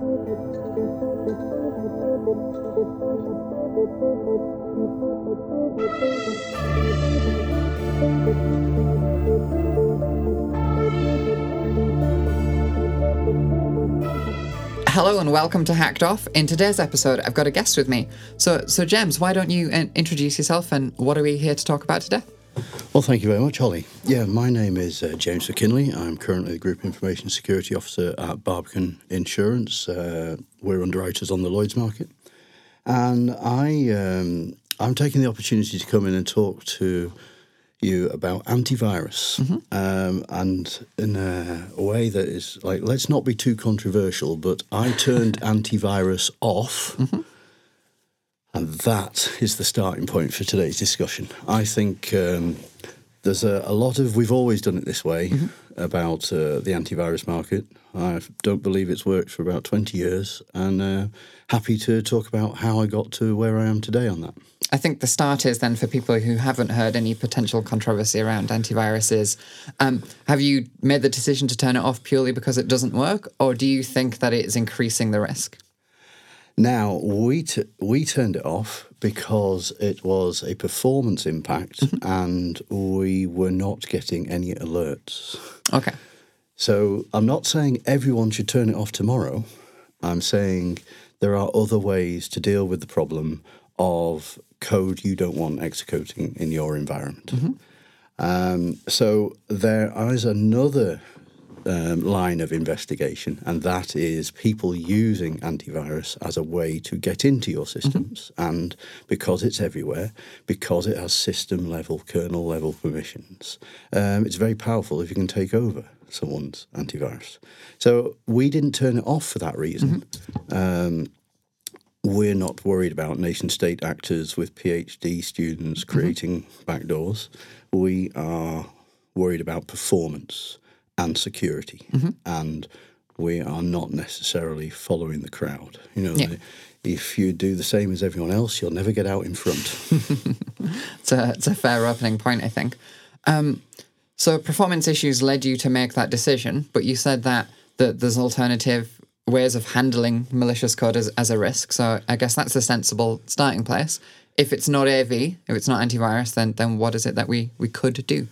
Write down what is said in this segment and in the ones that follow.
Hello and welcome to Hacked Off. In today's episode, I've got a guest with me. So, so James, why don't you uh, introduce yourself and what are we here to talk about today? Well, thank you very much, Holly. Yeah, my name is uh, James McKinley. I'm currently the Group Information Security Officer at Barbican Insurance. Uh, we're underwriters on the Lloyd's market, and I um, I'm taking the opportunity to come in and talk to you about antivirus, mm-hmm. um, and in a, a, way that is like let's not be too controversial, but I turned antivirus off. Mm-hmm. And that is the starting point for today's discussion. I think um, there's a, a, lot of, we've always done it this way mm-hmm. about uh, the antivirus market. I don't believe it's worked for about 20 years, and uh, happy to talk about how I got to where I am today on that. I think the start is then for people who haven't heard any potential controversy around antiviruses. Um, have you made the decision to turn it off purely because it doesn't work, or do you think that it is increasing the risk? Now we t- we turned it off because it was a performance impact, mm-hmm. and we were not getting any alerts. Okay. So I'm not saying everyone should turn it off tomorrow. I'm saying there are other ways to deal with the problem of code you don't want executing in your environment. Mm-hmm. Um, so there is another um, line of investigation, and that is people using antivirus as a way to get into your systems. Mm-hmm. And because it's everywhere, because it has system level, kernel level permissions, um, it's very powerful if you can take over someone's antivirus. So we didn't turn it off for that reason. Mm-hmm. Um, we're not worried about nation state actors with PhD students mm-hmm. creating mm-hmm. backdoors. We are worried about performance and security. Mm-hmm. And we are not necessarily following the crowd. You know, yeah. the, if you do the same as everyone else, you'll never get out in front. it's, a, it's a fair opening point, I think. Um, so, performance issues led you to make that decision, but you said that, that there's alternative ways of handling malicious code as, as a risk. So I guess that's a sensible starting place. If it's not AV, if it's not antivirus, then then what is it that we, we could do?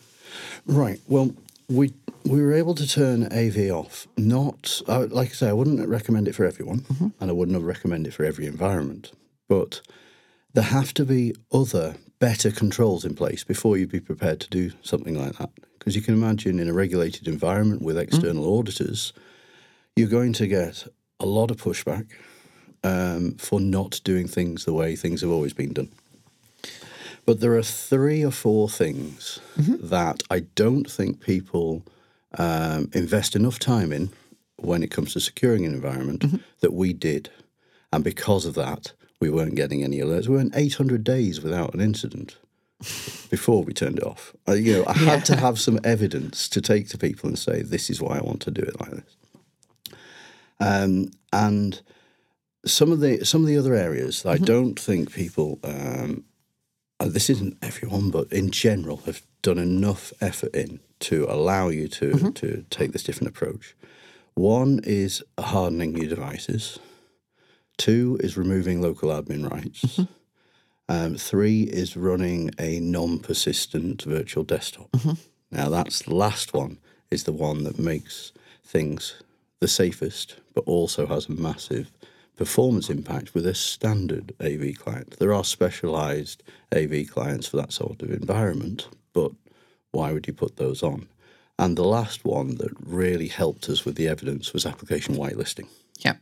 Right. Well, we we were able to turn AV off. Not uh, like I say, I wouldn't recommend it for everyone, mm-hmm. and I wouldn't recommend it for every environment. But there have to be other better controls in place before you'd be prepared to do something like that. Because you can imagine in a regulated environment with external mm-hmm. auditors you're going to get a lot of pushback um, for not doing things the way things have always been done. But there are three or four things mm-hmm. that I don't think people um, invest enough time in when it comes to securing an environment mm-hmm. that we did. And because of that, we weren't getting any alerts. We went 800 days without an incident before we turned it off. Uh, you know, I had to have some evidence to take to people and say, this is why I want to do it like this. Um, and some of the some of the other areas mm-hmm. I don't think people. Um, this isn't everyone, but in general, have done enough effort in to allow you to mm-hmm. to take this different approach. One is hardening your devices. Two is removing local admin rights. Mm-hmm. Um, three is running a non-persistent virtual desktop. Mm-hmm. Now, that's the last one is the one that makes things the safest, but also has a massive performance impact with a standard AV client. There are specialized AV clients for that sort of environment, but why would you put those on? And the last one that really helped us with the evidence was application whitelisting. Yeah.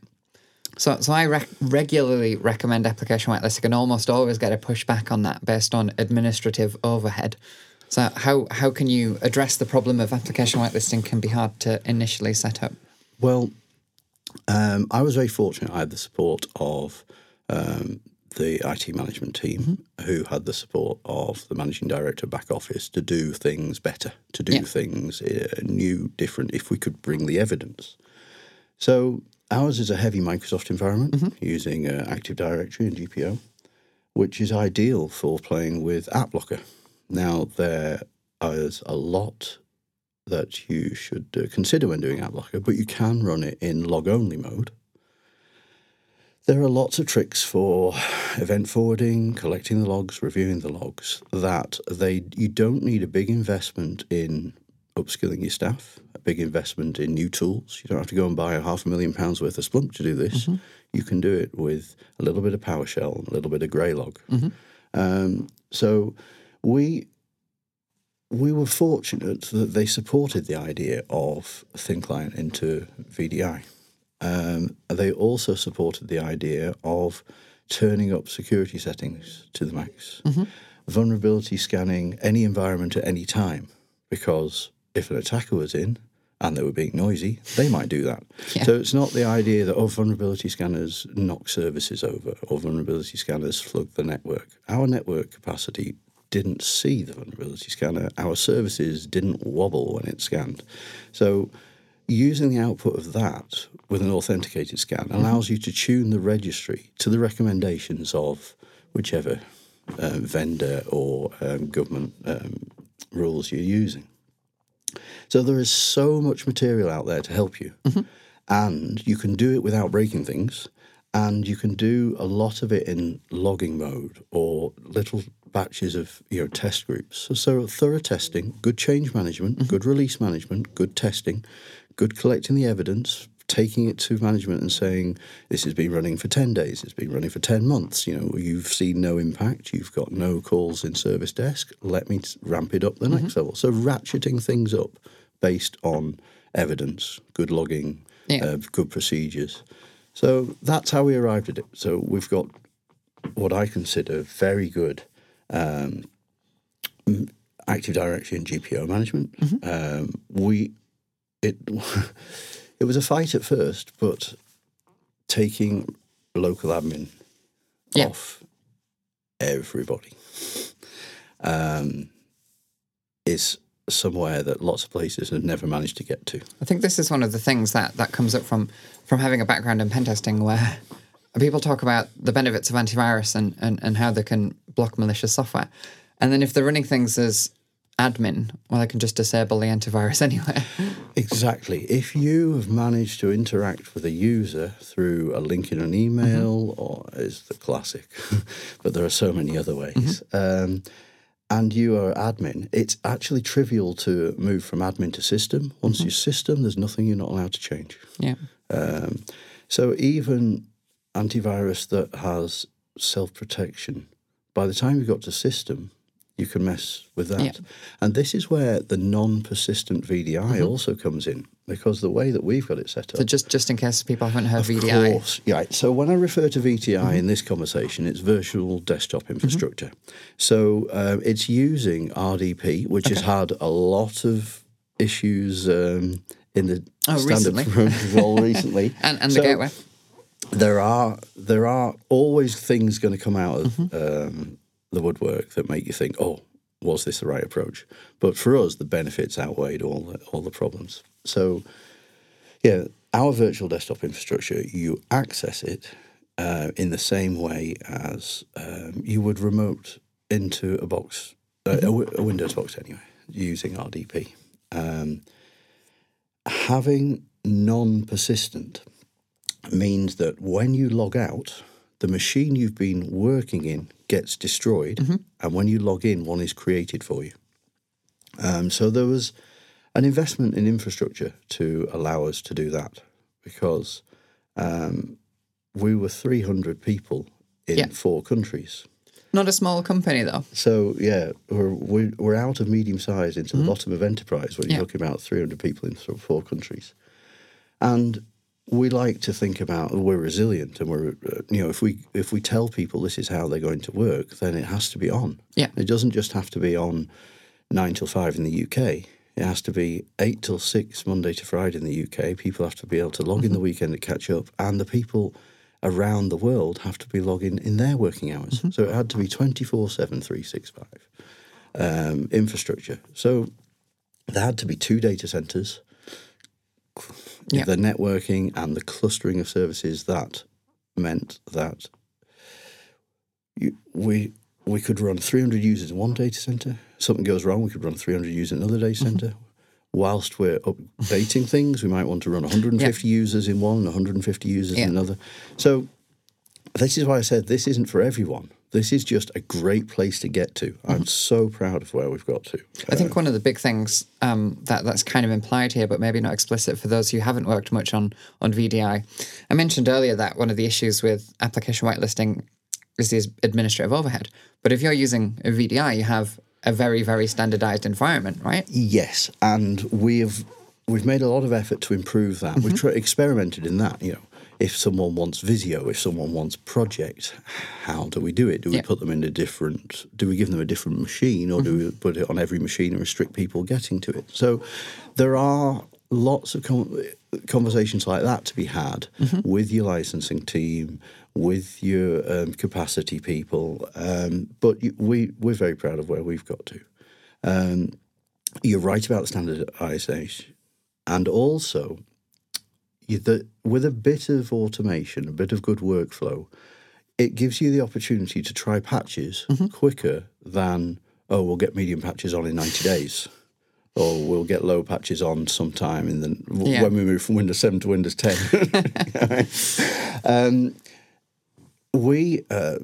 So, so I rec- regularly recommend application whitelisting and almost always get a pushback on that based on administrative overhead. So, how, how can you address the problem of application whitelisting can be hard to initially set up? Well, um, I was very fortunate. I had the support of um, the IT management team, mm-hmm. who had the support of the managing director back office to do things better, to do yeah. things uh, new, different. If we could bring the evidence, so ours is a heavy Microsoft environment mm-hmm. using uh, Active Directory and GPO, which is ideal for playing with AppLocker. Now there is a lot that you should uh, consider when doing AppLocker, but you can run it in log only mode. There are lots of tricks for event forwarding, collecting the logs, reviewing the logs. That they you don't need a big investment in upskilling your staff, a big investment in new tools. You don't have to go and buy a half a million pounds worth of Splunk to do this. You can do it with a little bit of PowerShell and a little bit of Graylog. Um, so we we were fortunate that they supported the idea of thin client into VDI. Um, they also supported the idea of turning up security settings to the max, vulnerability scanning any environment at any time, because if an attacker was in and they were being noisy, they might do that. Yeah. So it's not the idea that oh, vulnerability scanners knock services over or vulnerability scanners flood the network. Our network capacity didn't see the vulnerability scanner. Our services didn't wobble when it scanned. So using the output of that with an authenticated scan allows you to tune the registry to the recommendations of whichever uh, vendor or um, government um, rules you're using. So there is so much material out there to help you, and you can do it without breaking things, and you can do a lot of it in logging mode or little batches of you know test groups. So, so thorough testing, good change management, good release management, good testing, good collecting the evidence, taking it to management and saying this has been running for 10 days it's been running for 10 months you know you've seen no impact you've got no calls in service desk let me ramp it up the next level. So ratcheting things up based on evidence good logging Yeah. uh, good procedures. So that's how we arrived at it. So we've got what i consider very good um, active directory and gpo management. Um, we it it was a fight at first, but taking local admin Yeah. off everybody um, is somewhere that lots of places have never managed to get to. I think this is one of the things that, that comes up from, from having a background in pen testing where people talk about the benefits of antivirus and, and, and how they can block malicious software. And then if they're running things as admin, well, i can just disable the antivirus anyway. Exactly. If you have managed to interact with a user through a link in an email, or is the classic, but there are so many other ways, um, and you are admin, it's actually trivial to move from admin to system. Once you're system, there's nothing you're not allowed to change. yeah. Um, so even antivirus that has self protection, by the time you got to system, you can mess with that. Yeah. And this is where the non persistent VDI also comes in because the way that we've got it set up. So just, just in case people haven't heard Of VDI. course, yeah. So when I refer to VDI in this conversation, it's virtual desktop infrastructure. So uh, it's using RDP, which has had a lot of issues um, in the Oh, standard recently. protocol recently, And, and So the gateway. There are there are always things going to come out of Mm-hmm. um, the woodwork that make you think, oh, was this the right approach? But for us, the benefits outweighed all the, all the problems. So yeah, our virtual desktop infrastructure, you access it uh, in the same way as um, you would remote into a box, uh, a, a Windows box anyway, using RDP. Um, having non persistent means that when you log out, the machine you've been working in gets destroyed, and when you log in, one is created for you. Um, so there was an investment in infrastructure to allow us to do that because um, we were 300 people in Yeah. four countries. Not a small company, though. So yeah, we're we're, we're out of medium size into the bottom of enterprise when you're Yeah. talking about 300 people in four countries, and we like to think about we're resilient and we're uh, you know if we if we tell people this is how they're going to work, then it has to be on. Yeah. it doesn't just have to be on nine till five in the UK. It has to be eight till six Monday to Friday in the UK. People have to be able to log in the weekend to catch up, and the people around the world have to be logging in their working hours. So it had to be 24 7, 365 um, infrastructure. So there had to be two data centers, Yeah. the networking and the clustering of services. That meant that you, we we could run 300 users in one data center. Something goes wrong, we could run 300 users in another data mm-hmm. center. Whilst we're updating things, we might want to run 150 users in one and 150 users Yeah. in another. So this is why I said this isn't for everyone. This is just a great place to get to. I'm mm-hmm. so proud of where we've got to. I think uh, one of the big things um, that that's kind of implied here, but maybe not explicit for those who haven't worked much on on VDI. I mentioned earlier that one of the issues with application whitelisting is the administrative overhead. But if you're using a VDI, you have a very very standardized environment, right? Yes, and we've we've made a lot of effort to improve that. We've mm-hmm. tr- experimented in that. You know, if someone wants Visio, if someone wants Project, how do we do it? Do we Yeah. put them in a different? Do we give them a different machine, or do we put it on every machine and restrict people getting to it? So there are lots of con conversations like that to be had with your licensing team, with your um, capacity people. Um, but you, we we're very proud of where we've got to. Um, you're right about the standardization, and also the, with a bit of automation, a bit of good workflow, it gives you the opportunity to try patches quicker than oh we'll get medium patches on in 90 days or we'll get low patches on sometime in the Yeah. when we move from Windows 7 to Windows 10 um, we uh,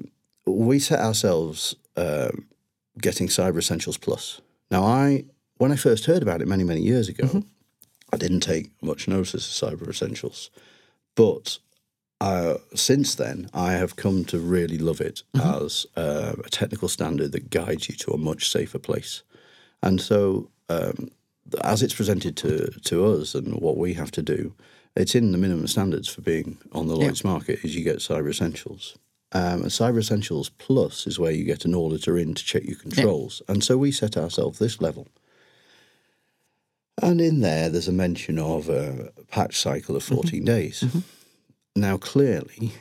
we set ourselves uh, getting Cyber Essentials Plus. Now, I when I first heard about it many many years ago, I didn't take much notice of Cyber Essentials, but uh, since then I have come to really love it as uh, a technical standard that guides you to a much safer place, and so. Um, as it's presented to, to us and what we have to do, it's in the minimum standards for being on the Lloyd's market is you get Cyber Essentials. Um, and Cyber Essentials Plus is where you get an auditor in to check your controls. And so we set ourselves this level. And in there, there's a mention of a patch cycle of 14 days. Now, clearly,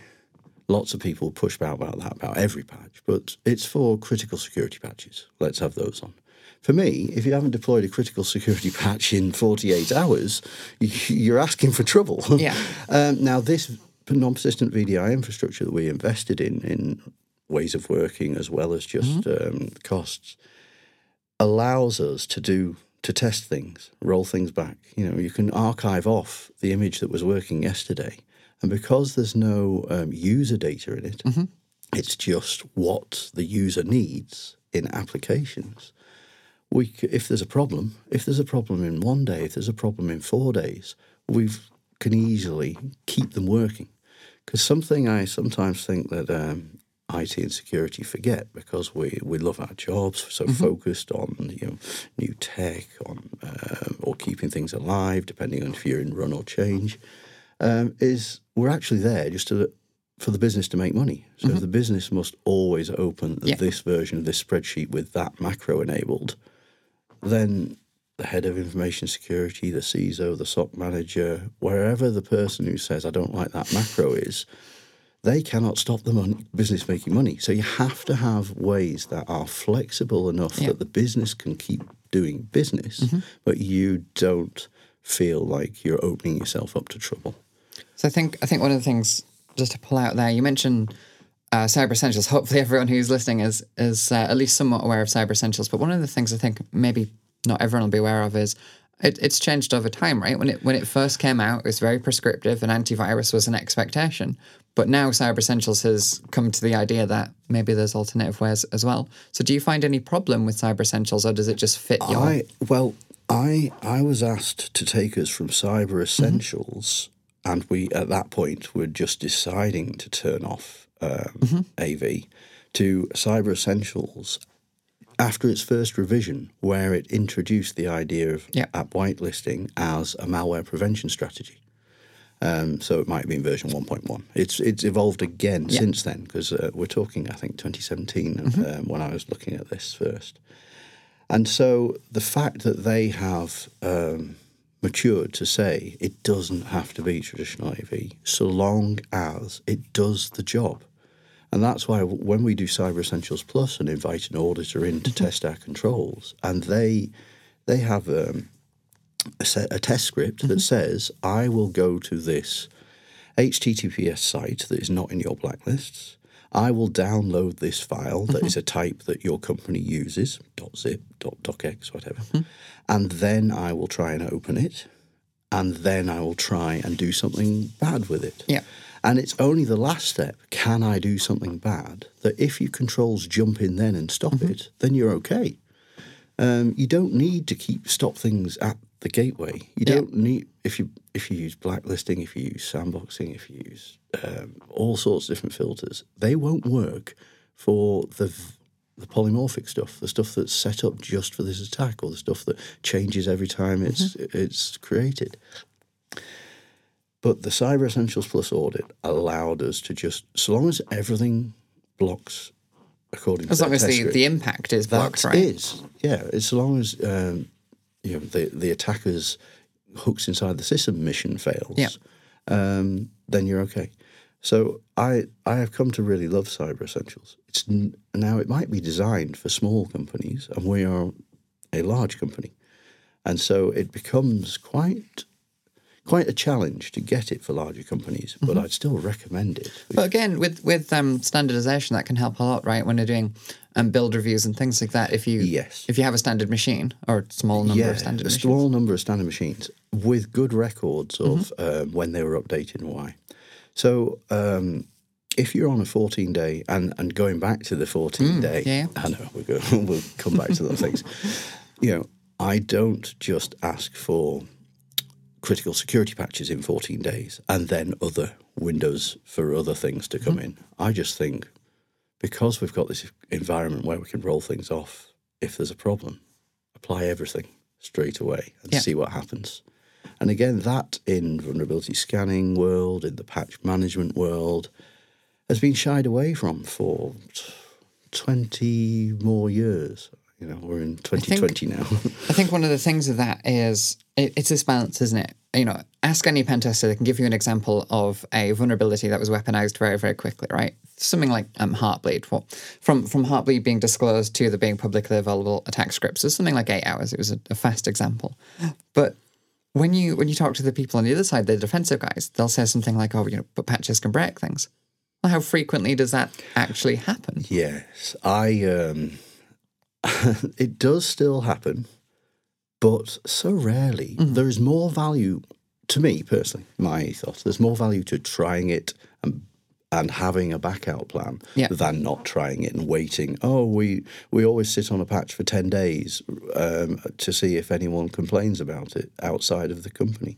lots of people push back about that, about every patch, but it's for critical security patches. Let's have those on. For me, if you haven't deployed a critical security patch in 48 hours, you're asking for trouble. Yeah. um, now, this non-persistent VDI infrastructure that we invested in, in ways of working as well as just um, costs, allows us to do to test things, roll things back. You know, you can archive off the image that was working yesterday, and because there's no um, user data in it, it's just what the user needs in applications. We, c- if there's a problem, if there's a problem in one day, if there's a problem in four days, we can easily keep them working. Because something I sometimes think that um, IT and security forget because we, we love our jobs, so focused on you know new tech, on um, or keeping things alive, depending on if you're in run or change, um, is we're actually there just to for the business to make money. So the business must always open Yeah. this version of this spreadsheet with that macro enabled. Then the head of information security, the CISO, the SOC manager, wherever the person who says I don't like that macro is, they cannot stop the money, business making money. So you have to have ways that are flexible enough Yeah. that the business can keep doing business, but you don't feel like you're opening yourself up to trouble. So I think I think one of the things just to pull out there, you mentioned uh, Cyber Essentials. Hopefully, everyone who's listening is is uh, at least somewhat aware of Cyber Essentials. But one of the things I think maybe not everyone will be aware of is it, it's changed over time, right? When it when it first came out, it was very prescriptive, and antivirus was an expectation. But now Cyber Essentials has come to the idea that maybe there's alternative ways as well. So, do you find any problem with Cyber Essentials, or does it just fit your? I well, I I was asked to take us from Cyber Essentials, and we at that point were just deciding to turn off um, AV to Cyber Essentials after its first revision, where it introduced the idea of Yeah. app whitelisting as a malware prevention strategy. Um, so it might have been version 1.1. It's it's evolved again Yeah. since then because uh, we're talking, I think, 2017 um, when I was looking at this first. And so the fact that they have um, matured to say it doesn't have to be traditional AV so long as it does the job. And that's why when we do Cyber Essentials Plus and invite an auditor in to test our controls, and they they have um, a, set, a test script that mm-hmm. says, I will go to this HTTPS site that is not in your blacklists. I will download this file that mm-hmm. is a type that your company uses, .zip, .docx, whatever, mm-hmm. and then I will try and open it, and then I will try and do something bad with it. Yeah. And it's only the last step, can I do something bad, that if your controls jump in then and stop it, then you're okay. Um, you don't need to keep stop things at the gateway. You Yeah. don't need if you if you use blacklisting, if you use sandboxing, if you use um, all sorts of different filters, they won't work for the the polymorphic stuff, the stuff that's set up just for this attack, or the stuff that changes every time it's it's created. But the Cyber Essentials Plus audit allowed us to just, so long as everything blocks according As to long as the, script, the impact is blocked, that right? is, yeah. As long as um, you know the the attacker's hooks inside the system mission fails, Yeah. um, then you're okay. So I I have come to really love Cyber Essentials. It's n- now it might be designed for small companies, and we are a large company, and so it becomes quite quite a challenge to get it for larger companies. But Mm-hmm. I'd still recommend it. But again, with with um, standardization, that can help a lot, right? When you're doing um, build reviews and things like that. If you Yes. if you have a standard machine or a small number yeah, of standard machines. a machines, small number of standard machines with good records of Mm-hmm. um, when they were updated and why. So um, if you're on a 14 day and, and going back to the 14 day, Mm, yeah. I know we're going, we'll come back to those things. You know, I don't just ask for critical security patches in 14 days and then other windows for other things to Mm-hmm. come in. I just think because we've got this environment where we can roll things off if there's a problem, apply everything straight away and Yeah. see what happens. And again, that in vulnerability scanning world, in the patch management world, has been shied away from for 20 more years. You know, we're in 2020 now. I think one of the things of that is it, it's this balance, isn't it? You know, ask any pen tester; they can give you an example of a vulnerability that was weaponized very, very quickly, right? Something like um, Heartbleed. Well, from from Heartbleed being disclosed to the being publicly available attack scripts, was something like eight hours. It was a, a fast example, but when you when you talk to the people on the other side, the defensive guys, they'll say something like, "Oh, you know, but patches can break things." Well, how frequently does that actually happen? Yes, I. Um, it does still happen, but so rarely. There is more value to me personally. My ethos. There's more value to trying it and and having a backout plan Yeah. than not trying it and waiting. Oh, we we always sit on a patch for ten days um, to see if anyone complains about it outside of the company.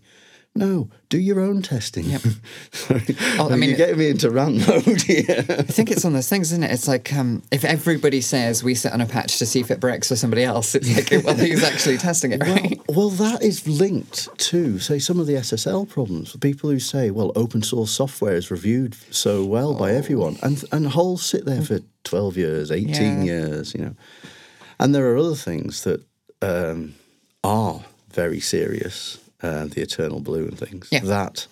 No, do your own testing. Sorry. Oh, I mean- you're getting me into rant mode here. I think it's one of those things, isn't it? It's like um, if everybody says we sit on a patch to see if it breaks for somebody else, it's like, well, who's actually testing it, right? Well, that is linked to, say, some of the SSL problems. People who say, well, open source software is reviewed so well by everyone, and and holes sit there for twelve years, eighteen Yeah. years, you know. And there are other things that um, are very serious, uh, the eternal blue and things Yeah. that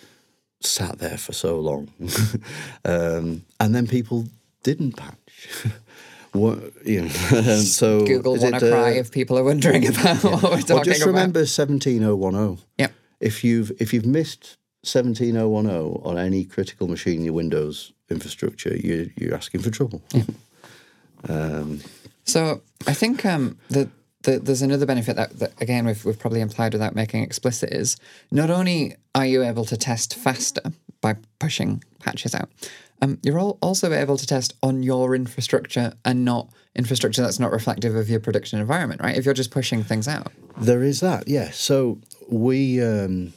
sat there for so long, um, and then people didn't patch. What, you know, so Google is wanna it, uh, cry if people are wondering about what we're talking well, just about. remember 17010. Yep. If you've if you've missed 17010 on any critical machine in your Windows infrastructure, you you're asking for trouble. So I think um, that the, there's another benefit that, that again we've, we've probably implied without making explicit is not only are you able to test faster by pushing patches out, um, you're all also able to test on your infrastructure and not infrastructure that's not reflective of your production environment, right? If you're just pushing things out. There is that, yes. So we, um,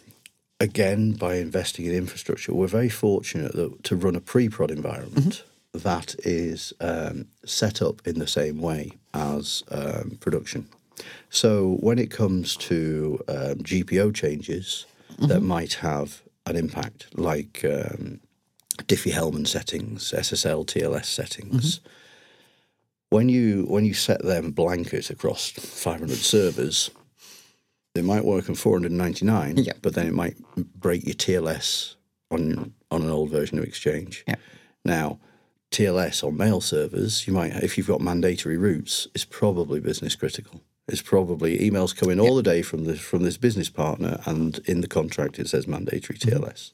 again, by investing in infrastructure, we're very fortunate that, to run a pre-prod environment that is um, set up in the same way as um, production. So when it comes to um, GPO changes that might have an impact, like um, Diffie-Hellman settings, SSL, TLS settings, when you when you set them blanket across 500 servers, they might work on 499, Yeah. but then it might break your TLS on on an old version of Exchange. Yeah. Now, TLS on mail servers, you might if you've got mandatory routes, is probably business critical. It's probably emails coming all the day from this from this business partner, and in the contract it says mandatory mm-hmm. TLS.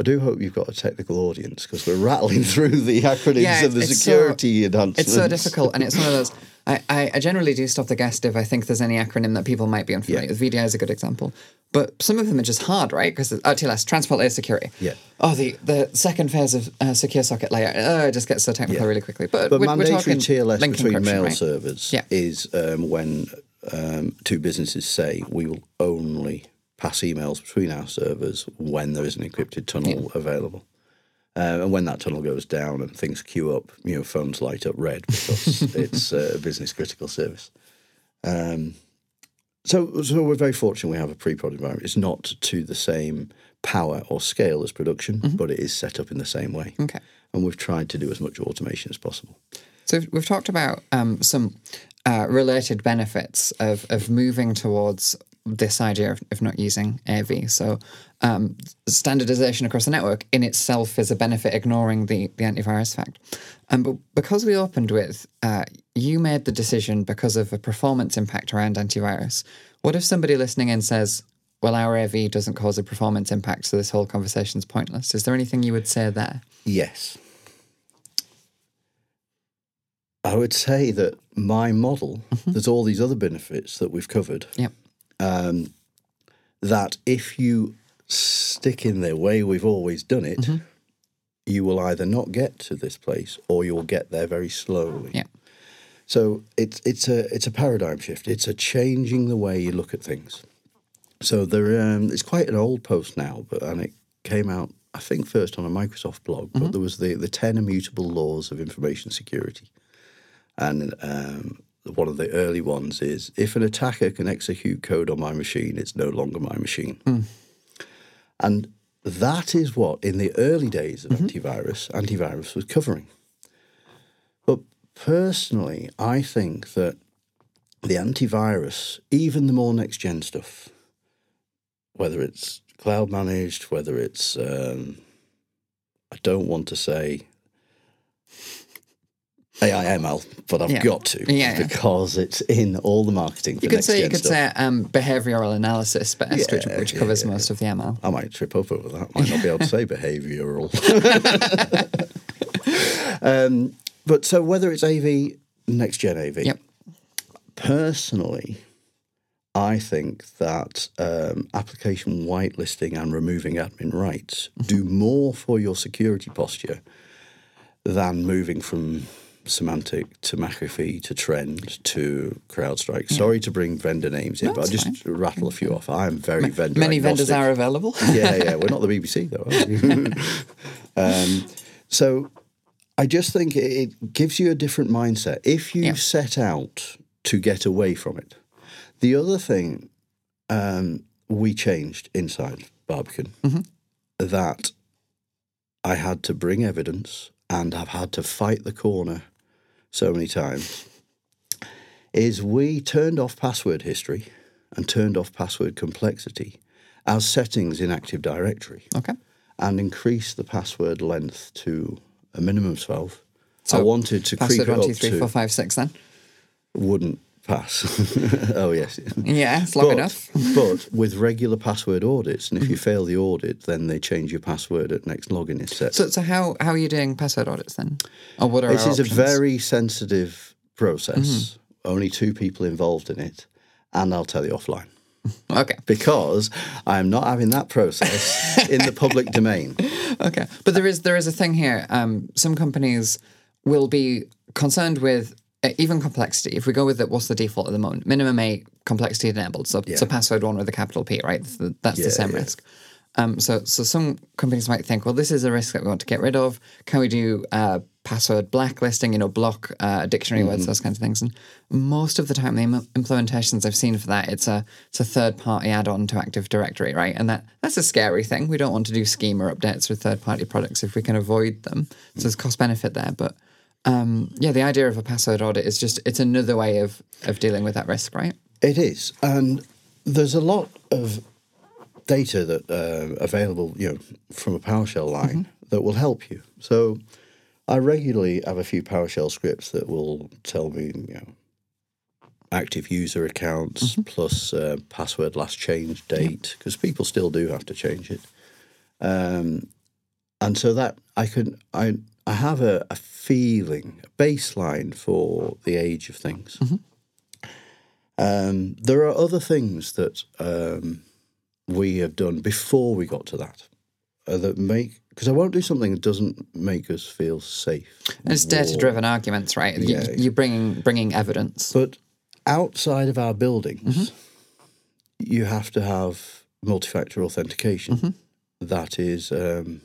I do hope you've got a technical audience because we're rattling through the acronyms Yeah, of the it's so- security enhancements. It's so difficult, and it's one of those. I, I, I generally do stop the guest if I think there's any acronym that people might be unfamiliar Yeah. with. VDI is a good example, but some of them are just hard, right? Because oh, TLS, transport layer security. Yeah. Oh, the the second phase of uh, secure socket layer. Oh, it just gets so technical Yeah. really quickly. But, But we're, we're talking TLS between mail right? servers Yeah. is um, when um, two businesses say we will only pass emails between our servers when there is an encrypted tunnel available. Uh, and when that tunnel goes down and things queue up, you know, phones light up red because it's uh, a business critical service. Um, so, so we're very fortunate we have a pre-prod environment. It's not to the same power or scale as production, but it is set up in the same way. Okay. And we've tried to do as much automation as possible. So we've talked about um, some uh, related benefits of, of moving towards this idea of, of not using AV. So um, standardization across the network in itself is a benefit, ignoring the, the antivirus fact. Um, but because we opened with uh, you made the decision because of a performance impact around antivirus, what if somebody listening in says, well, our AV doesn't cause a performance impact, so this whole conversation's pointless? Is there anything you would say there? Yes. I would say that my model, there's all these other benefits that we've covered. Yep. Um, that if you stick in the way we've always done it, you will either not get to this place or you'll get there very slowly. Yeah. So it's it's a it's a paradigm shift. It's a changing the way you look at things. So there, um, it's quite an old post now, but and it came out I think first on a Microsoft blog. But there was the the ten immutable laws of information security, and um, one of the early ones is if an attacker can execute code on my machine, it's no longer my machine. And that is what, in the early days of antivirus, antivirus was covering. But personally, I think that the antivirus, even the more next gen stuff, whether it's cloud managed, whether it's, um, I don't want to say AIML, but I've Yeah. got to Yeah, yeah. because it's in all the marketing. For You could say you could stuff. say um, behavioral analysis best, which, Yeah, which yeah, covers yeah. most of the ML. I might trip up over that. I might not be able to say behavioural. um, but so whether it's AV, next gen AV, Yep. personally, I think that um, application whitelisting and removing admin rights do more for your security posture than moving from Symantec to McAfee to Trend to CrowdStrike. Sorry to bring vendor names in, but I'll just rattle a few off. I'm very vendor Many vendors are available. yeah, yeah. We're not the BBC though. Are we? um, so I just think it, gives you a different mindset if you Yeah. set out to get away from it. The other thing um, we changed inside Barbican that I had to bring evidence and I've had to fight the corner so many times is we turned off password history and turned off password complexity as settings in Active Directory okay. and increased the password length to a minimum of 12. So I wanted to creep Password it one, up two, three, to four, five, six. Then. wouldn't pass. oh yes. Yeah, it's long But, enough. but with regular password audits, and if you fail the audit, then they change your password at next login is set. So, so how how are you doing password audits then? Or what are This is a very sensitive process. Mm-hmm. Only two people involved in it, and I'll tell you offline okay. because I am not having that process in the public domain. Okay, but there is there is a thing here. Um, some companies will be concerned with even complexity. If we go with it, what's the default at the moment? Minimum eight complexity enabled. So so password one with a capital P, right? That's the, the same yeah. risk. Um, so so some companies might think, well, this is a risk that we want to get rid of. Can we do uh, password blacklisting? You know, block uh, dictionary words, those kinds of things. And most of the time, the im- implementations I've seen for that, it's a it's a third party add on to Active Directory, right? And that that's a scary thing. We don't want to do schema updates with third party products if we can avoid them. So there's cost benefit there, but. Um, yeah, the idea of a password audit is just it's another way of of dealing with that risk, right? It is, and there's a lot of data that uh, available, you know, from a PowerShell line that will help you. So, I regularly have a few PowerShell scripts that will tell me, you know, active user accounts plus uh, password last change date because people still do have to change it. Um, and so that I can I I have a, a feeling, a baseline for the age of things. Um, there are other things that um, we have done before we got to that uh, that make because I won't do something that doesn't make us feel safe. And it's data-driven arguments, right? You, Yeah. you're bringing bringing evidence. But outside of our buildings, you have to have multi-factor authentication. That is um,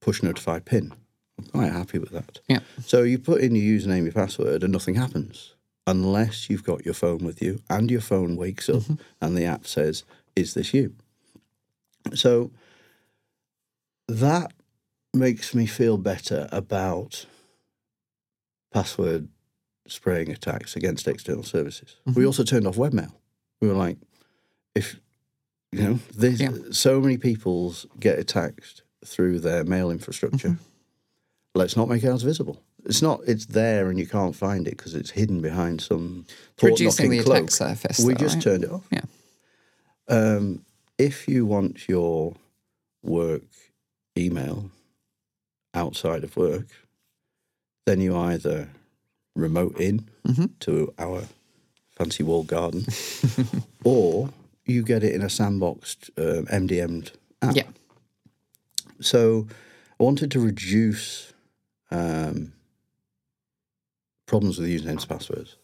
push notify pin. I'm quite happy with that. Yeah. So you put in your username, your password, and nothing happens unless you've got your phone with you and your phone wakes up mm-hmm. and the app says, "Is this you?" So that makes me feel better about password spraying attacks against external services. We mm-hmm. also turned off webmail. We were like, if you know, there's Yeah. so many people get attacked through their mail infrastructure. Mm-hmm. Let's not make ours visible. It's not. It's there, and you can't find it because it's hidden behind some Reducing the cloak. attack surface. we though, just right? turned it off. Yeah. Um, if you want your work email outside of work, then you either remote in Mhm. to our fancy wall garden, or you get it in a sandboxed, um, MDM'd app. Yeah. So I wanted to reduce um, problems with usernames and passwords.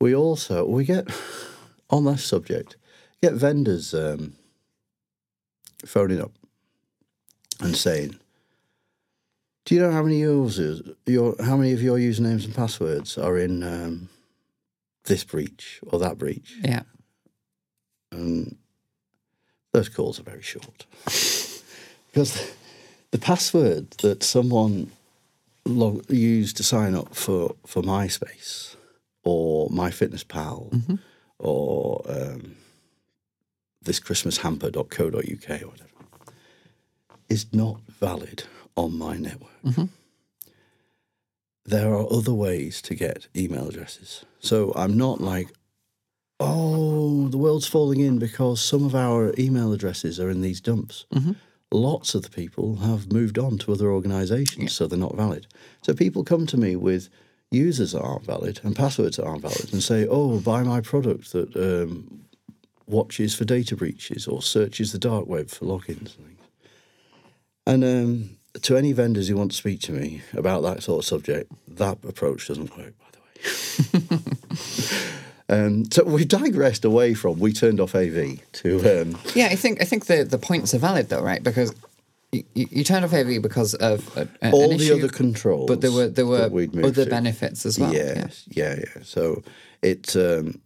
We also we get on this subject get vendors um, phoning up and saying, "Do you know how many users your how many of your usernames and passwords are in um, this breach or that breach?" Yeah. and those calls are very short because the password that someone log- used to sign up for for MySpace or MyFitnessPal mm-hmm. or um, this Christmas hamper.co.uk or whatever is not valid on my network. Mm-hmm. There are other ways to get email addresses. So I'm not like, oh, the world's falling in because some of our email addresses are in these dumps. Mm-hmm. Lots of the people have moved on to other organizations, so they're not valid. So people come to me with users that aren't valid and passwords that aren't valid and say, oh, buy my product that um, watches for data breaches or searches the dark web for logins and things. And um, to any vendors who want to speak to me about that sort of subject, that approach doesn't work, by the way. um, so we've digressed away from we turned off AV to um, Yeah, I think I think the, the points are valid though, right? Because you, you, turned off AV because of a, a- all the issue, other controls. but there were there were that we'd moved other to. benefits as well. yeah. Yes, yeah, yeah. So it um,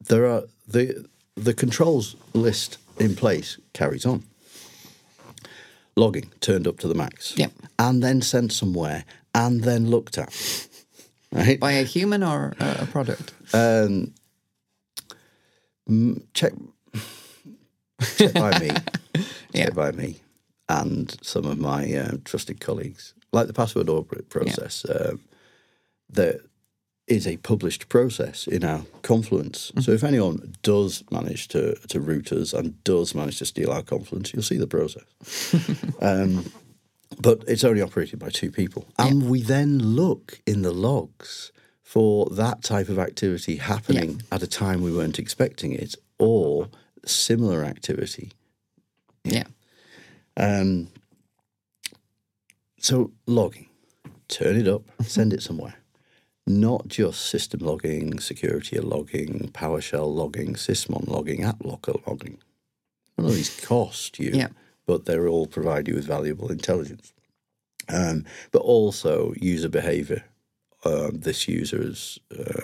there are the the controls list in place carries on. Logging turned up to the max. Yep. And then sent somewhere and then looked at. Right? By a human or a, a product. Um, check, check by me. Yeah. Check by me and some of my um, trusted colleagues. Like the password audit process, um, there is a published process in our Confluence. So if anyone does manage to, to root us and does manage to steal our Confluence, you'll see the process. um, but it's only operated by two people. And we then look in the logs for that type of activity happening at a time we weren't expecting it or similar activity. Yeah. Um, so logging, turn it up, send it somewhere. Not just system logging, security logging, PowerShell logging, Sysmon logging, AppLocker logging. None of these cost you, Yeah. But they all provide you with valuable intelligence. Um, but also user behavior. Um, this user is uh,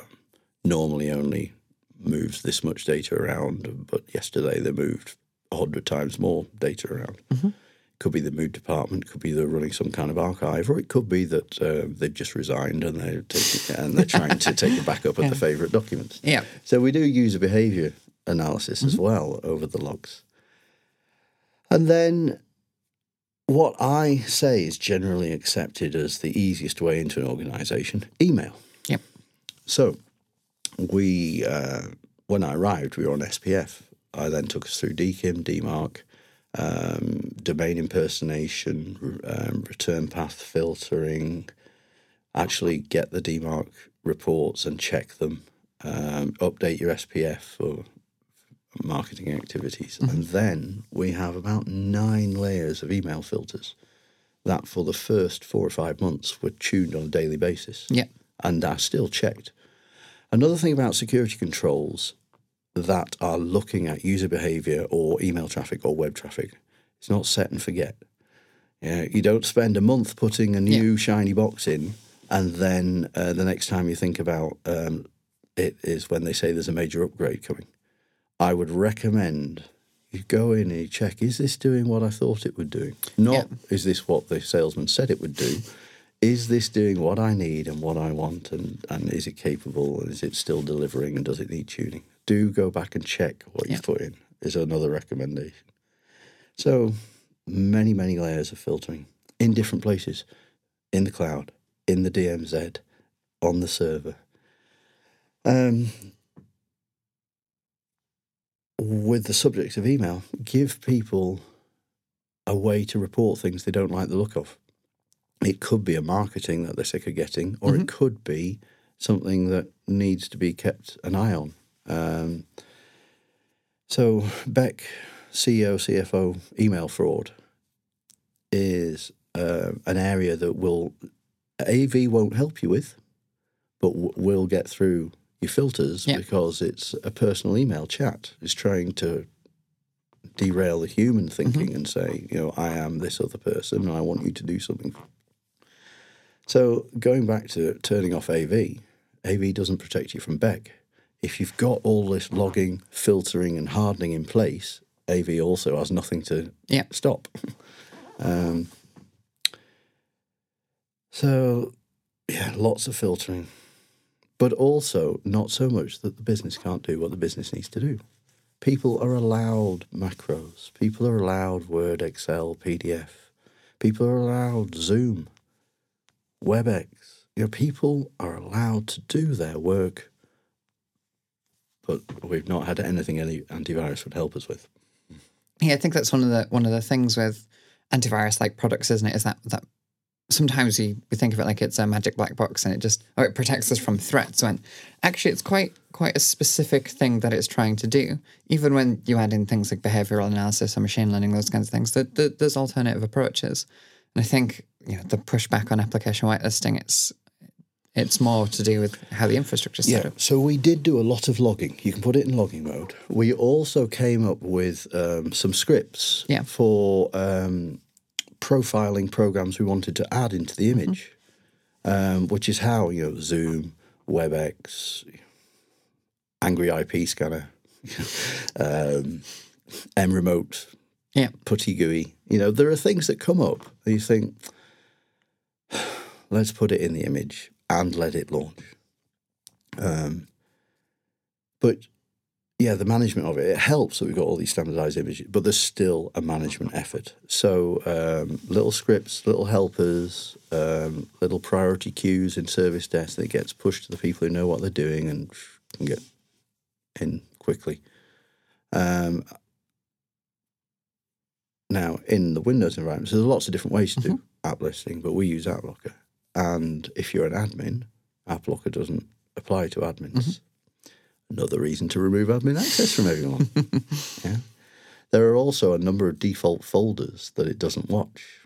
normally only moves this much data around, but yesterday they moved a hundred times more data around. Could be the mood department, could be they're running some kind of archive, or it could be that uh, they've just resigned and they're taking, and they're trying to take a backup of the favourite documents. Yeah. So we do user behavior analysis as well over the logs. And then what I say is generally accepted as the easiest way into an organization email. Yep. So we, uh, when I arrived, we were on SPF. I then took us through DKIM, DMARC, um, domain impersonation, um, return path filtering, actually get the DMARC reports and check them, um, update your SPF for marketing activities. And then we have about nine layers of email filters that for the first four or five months were tuned on a daily basis Yeah. and are still checked. Another thing about security controls that are looking at user behavior or email traffic or web traffic, it's not set and forget. Yeah, you don't spend a month putting a new shiny box in, and then uh, the next time you think about um, it is when they say there's a major upgrade coming. I would recommend you go in and you check: is this doing what I thought it would do? Not is this what the salesman said it would do? Is this doing what I need and what I want? And, and is it capable? And is it still delivering? And does it need tuning? Do go back and check what you've put in, is another recommendation. So, many, many layers of filtering in different places in the cloud, in the DMZ, on the server. Um, with the subject of email, give people a way to report things they don't like the look of. It could be a marketing that they're sick of getting, or it could be something that needs to be kept an eye on. Um, so, BEC, CEO, CFO, email fraud is uh, an area that will AV won't help you with, but w- will get through your filters Yeah. because it's a personal email chat. It's trying to derail the human thinking and say, you know, I am this other person and I want you to do something. So going back to turning off AV, AV doesn't protect you from BEC. If you've got all this logging, filtering, and hardening in place, AV also has nothing to Yeah. stop. Um, so, yeah, lots of filtering, but also not so much that the business can't do what the business needs to do. People are allowed macros. People are allowed Word, Excel, PDF. People are allowed Zoom, WebEx. You know, people are allowed to do their work, but we've not had anything any antivirus would help us with. Yeah, I think that's one of the one of the things with antivirus like products, isn't it? Is that that sometimes we, we think of it like it's a magic black box and it just oh it protects us from threats when actually it's quite quite a specific thing that it's trying to do. Even when you add in things like behavioral analysis or machine learning, those kinds of things, that that there's alternative approaches. And I think you know the pushback on application whitelisting, it's it's more to do with how the infrastructure is set Yeah, up. so we did do a lot of logging. You can put it in logging mode. We also came up with um, some scripts Yeah. for um, profiling programs we wanted to add into the image, um, which is how you know Zoom, WebEx, Angry IP Scanner, um, M Remote, Yeah. Putty GUI. You know, there are things that come up and you think, let's put it in the image and let it launch. Um, but yeah, the management of it, it helps that we've got all these standardized images, but there's still a management effort. So um, little scripts, little helpers, um, little priority queues in service desk that gets pushed to the people who know what they're doing and can get in quickly. Um, now, in the Windows environment, so there's lots of different ways to do app listing, but we use AppLocker. And if you're an admin, AppLocker doesn't apply to admins. Another reason to remove admin access from everyone. yeah. There are also a number of default folders that it doesn't watch.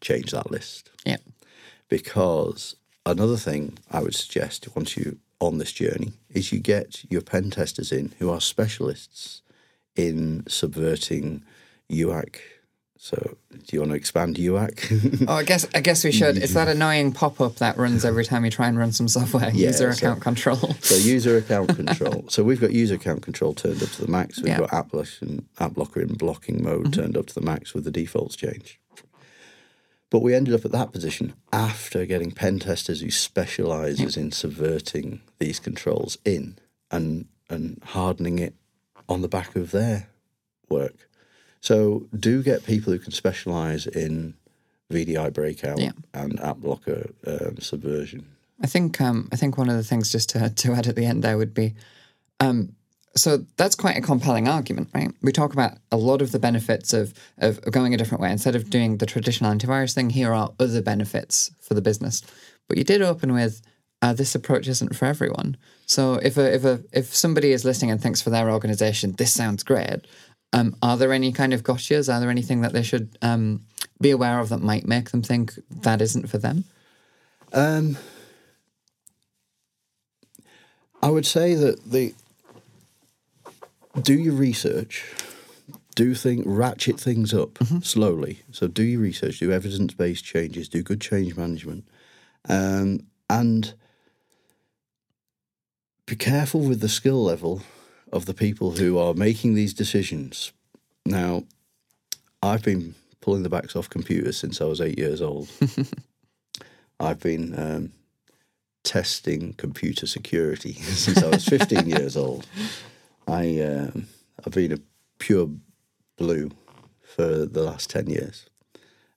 Change that list. Yeah. Because another thing I would suggest once you're on this journey is you get your pen testers in who are specialists in subverting UAC. So, do you want to expand UAC? Oh, I guess I guess we should. It's that annoying pop up that runs every time you try and run some software. Yeah, user so- account control. So user account control. so we've got user account control turned up to the max. We've Yeah. got app, and, AppLocker in blocking mode mm-hmm. turned up to the max with the defaults changed. But we ended up at that position after getting pen testers who specialises in subverting these controls in and and hardening it on the back of their work. So do get people who can specialise in VDI breakout Yeah. and app blocker um, subversion. I think um, I think one of the things just to to add at the end there would be um, so that's quite a compelling argument, right? We talk about a lot of the benefits of, of going a different way. Instead of doing the traditional antivirus thing, here are other benefits for the business. But you did open with uh, this approach isn't for everyone. So if a, if a if somebody is listening and thinks for their organization this sounds great, um, are there any kind of gotchas? Are there anything that they should um, be aware of that might make them think that isn't for them? Um, I would say that the do your research, do think ratchet things up slowly. So do your research, do evidence based changes, do good change management, um, and be careful with the skill level of the people who are making these decisions. Now, I've been pulling the backs off computers since I was eight years old. I've been um, testing computer security since I was 15 years old. I um, I've been a pure blue for the last 10 years.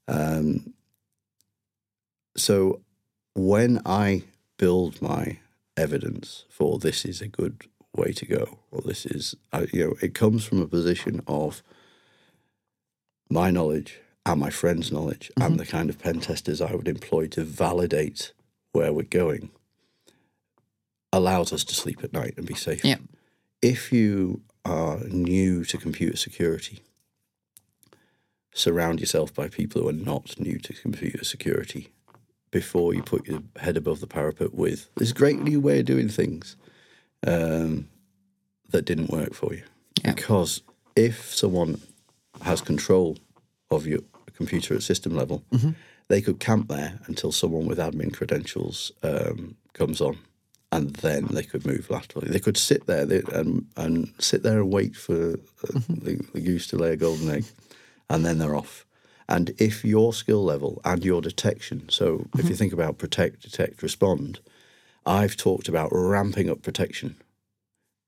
Um, so when I build my evidence for this is a good way to go, or this is, you know, it comes from a position of my knowledge and my friend's knowledge and mm-hmm. the kind of pen testers I would employ to validate where we're going allows us to sleep at night and be safe. Yeah. If you are new to computer security, surround yourself by people who are not new to computer security before you put your head above the parapet with this great new way of doing things um, that didn't work for you. Yeah. Because if someone has control of your computer at system level, they could camp there until someone with admin credentials um, comes on, and then they could move laterally. They could sit there and and sit there and wait for uh, the, the goose to lay a golden egg, and then they're off. And if your skill level and your detection, so if you think about protect, detect, respond, I've talked about ramping up protection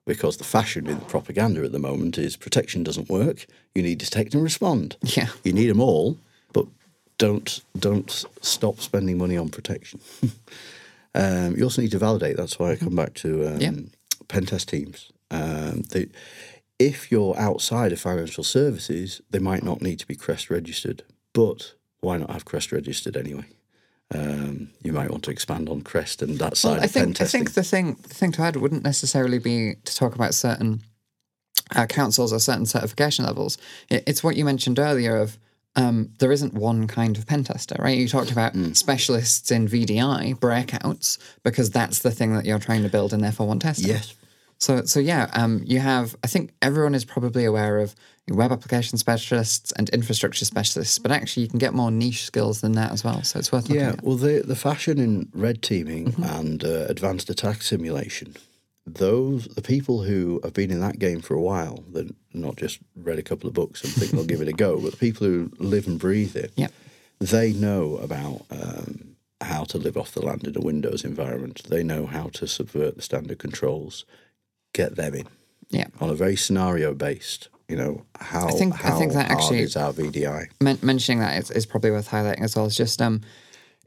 because the fashion in the propaganda at the moment is protection doesn't work. You need to detect and respond. Yeah. You need them all, but don't don't stop spending money on protection. um, you also need to validate. That's why I come back to um, Yeah. pen test teams. Um, they, if you're outside of financial services, they might not need to be CREST registered, but why not have CREST registered anyway? Um, you might want to expand on CREST and that side Well, I think I think the thing the thing to add wouldn't necessarily be to talk about certain uh, councils or certain certification levels. It, it's what you mentioned earlier of um, there isn't one kind of pen tester, right? You talked about Mm. specialists in VDI breakouts because that's the thing that you're trying to build and therefore want testing. yes, So so yeah, um, you have. I think everyone is probably aware of web application specialists and infrastructure specialists, but actually you can get more niche skills than that as well. So it's worth looking Yeah, at. well, the the fashion in red teaming Mm-hmm. and uh, advanced attack simulation, those the people who have been in that game for a while, that not just read a couple of books and think they'll give it a go, but the people who live and breathe it, Yep. they know about um, how to live off the land in a Windows environment. They know how to subvert the standard controls, get them in Yeah. on a very scenario based. You know how I think- I how think that actually- is our VDI. men- mentioning that is, is probably worth highlighting as well. It's just um,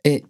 it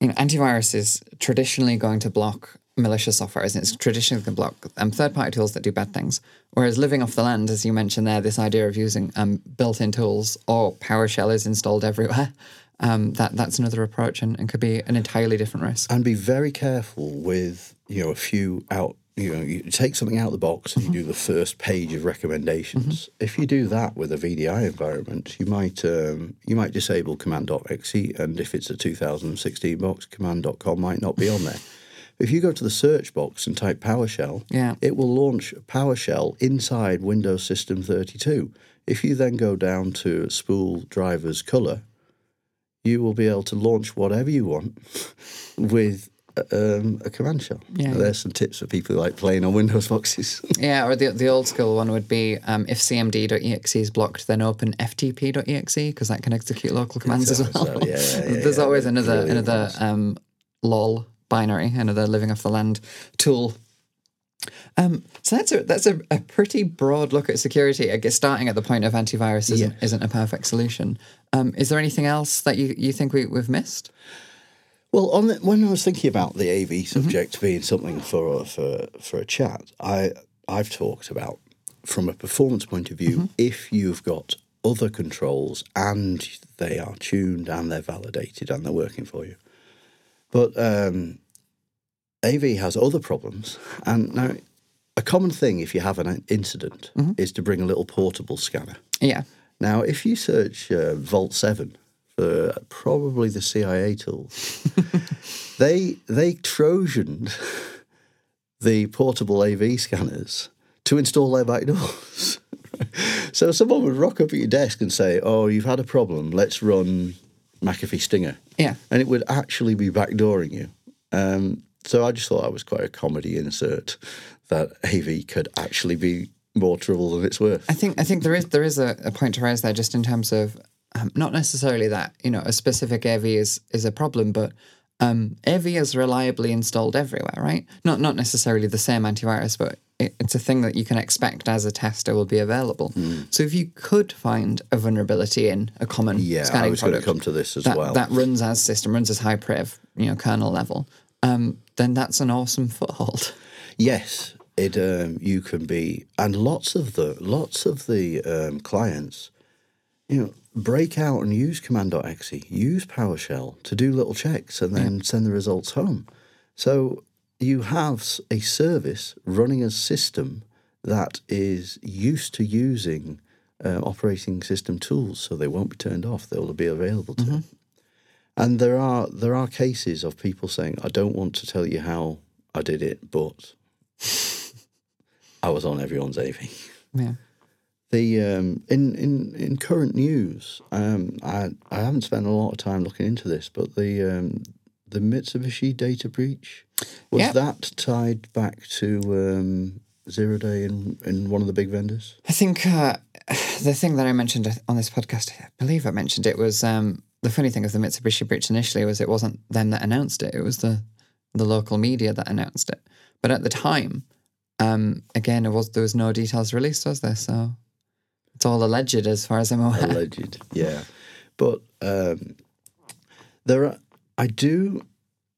you know antivirus is traditionally going to block malicious software, and it's traditionally going to block um, third party tools that do bad things. Whereas living off the land, as you mentioned there, this idea of using um, built in tools or PowerShell is installed everywhere. Um, that that's another approach and, and could be an entirely different risk. and be very careful with you know a few out you know you take something out of the box and you do the first page of recommendations if you do that with a vdi environment you might um, you might disable command.exe and if it's a 2016 box command.com might not be on there if you go to the search box and type PowerShell, Yeah. it will launch PowerShell inside Windows System 32. If you then go down to spool drivers color, you will be able to launch whatever you want with um, a command shell. Yeah. There's some tips for people who like playing on Windows boxes. Yeah, or the the old school one would be um, if cmd.exe is blocked, then open ftp.exe because that can execute local commands as well. so, yeah, yeah, There's always the another another um, lol binary, another living off the land tool. Um, so that's a that's a, a pretty broad look at security. I guess starting at the point of antivirus isn't, isn't a perfect solution. Um, is there anything else that you, you think we, we've missed? Well, on the, when I was thinking about the AV Mm-hmm. subject being something for a, for for a chat, I I've talked about from a performance point of view, if you've got other controls and they are tuned and they're validated and they're working for you. But um, AV has other problems. And now, a common thing if you have an incident is to bring a little portable scanner. Yeah. Now, if you search uh, Vault 7 probably the CIA tools, they, they Trojaned the portable AV scanners to install their back doors. so someone would rock up at your desk and say, "Oh, you've had a problem. Let's run McAfee Stinger," Yeah. and it would actually be backdooring you. Um, so I just thought that was quite a comedy insert that AV could actually be more trouble than it's worth. I think I think there is there is a, a point to raise there just in terms of um, not necessarily that you know a specific AV is is a problem, but um, AV is reliably installed everywhere, right? Not not necessarily the same antivirus, but it, it's a thing that you can expect as a tester will be available. So if you could find a vulnerability in a common Yeah, I scanning was going to come to this as that, well. that runs as system runs as high priv, you know, kernel level, um, then that's an awesome foothold. Yes, it um, you can be, and lots of the lots of the um, clients, you know, break out and use command.exe, use PowerShell to do little checks and then send the results home. So you have a service running a system that is used to using uh, operating system tools, so they won't be turned off. They will be available to. them. And there are there are cases of people saying, "I don't want to tell you how I did it, but I was on everyone's AV." Yeah. The um, in in in current news, um, I I haven't spent a lot of time looking into this, but the um, the Mitsubishi data breach was Yep. that tied back to um, zero day in in one of the big vendors. I think uh, the thing that I mentioned on this podcast, I believe I mentioned it, was um, the funny thing of the Mitsubishi breach initially was it wasn't them that announced it; it was the the local media that announced it. But at the time, um, again, it was there was no details released, was there? So it's all alleged, as far as I'm aware. alleged. Yeah, but um, there are. I do.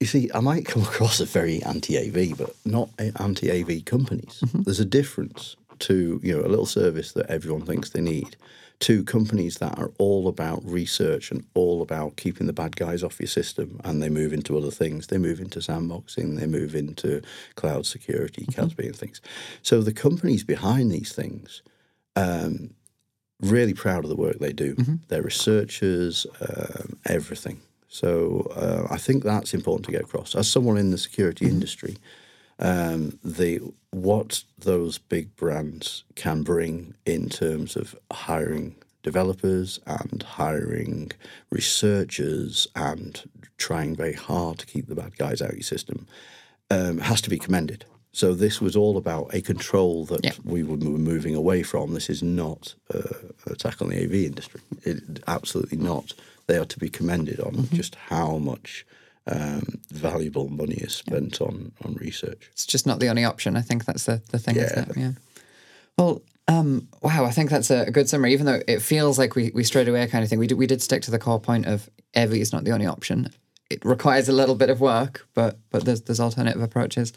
You see, I might come across as very anti-AV, but not anti-AV companies. Mm-hmm. There's a difference to you know a little service that everyone thinks they need, to companies that are all about research and all about keeping the bad guys off your system, and they move into other things. They move into sandboxing. They move into cloud security, mm-hmm. CASB, and things. So the companies behind these things um, really proud of the work they do. They're researchers, um, everything. So uh, I think that's important to get across. As someone in the security industry, um, the what those big brands can bring in terms of hiring developers and hiring researchers and trying very hard to keep the bad guys out of your system um, has to be commended. So this was all about a control that Yeah. we were moving away from. This is not uh, an attack on the AV industry. It, absolutely not. They are to be commended on just how much um, valuable money is spent on on research. It's just not the only option. I think that's the, the thing. Yeah. Isn't it? yeah. Well, um, wow, I think that's a good summary. Even though it feels like we, we strayed away, kind of thing, we did, we did stick to the core point of AV is not the only option. It requires a little bit of work, but but there's there's alternative approaches.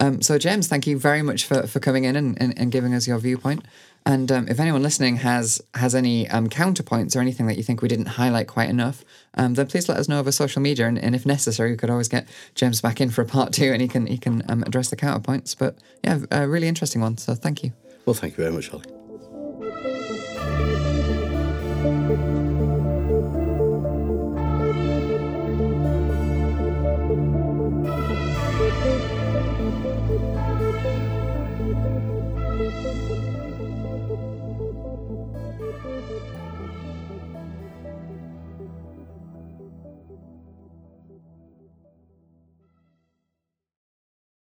Um, so James, thank you very much for, for coming in and, and, and giving us your viewpoint. And um, if anyone listening has has any um, counterpoints or anything that you think we didn't highlight quite enough, um, then please let us know over social media. And, and if necessary, we could always get James back in for a part two, and he can he can um, address the counterpoints. But yeah, a really interesting one. So thank you. Well, thank you very much, Holly.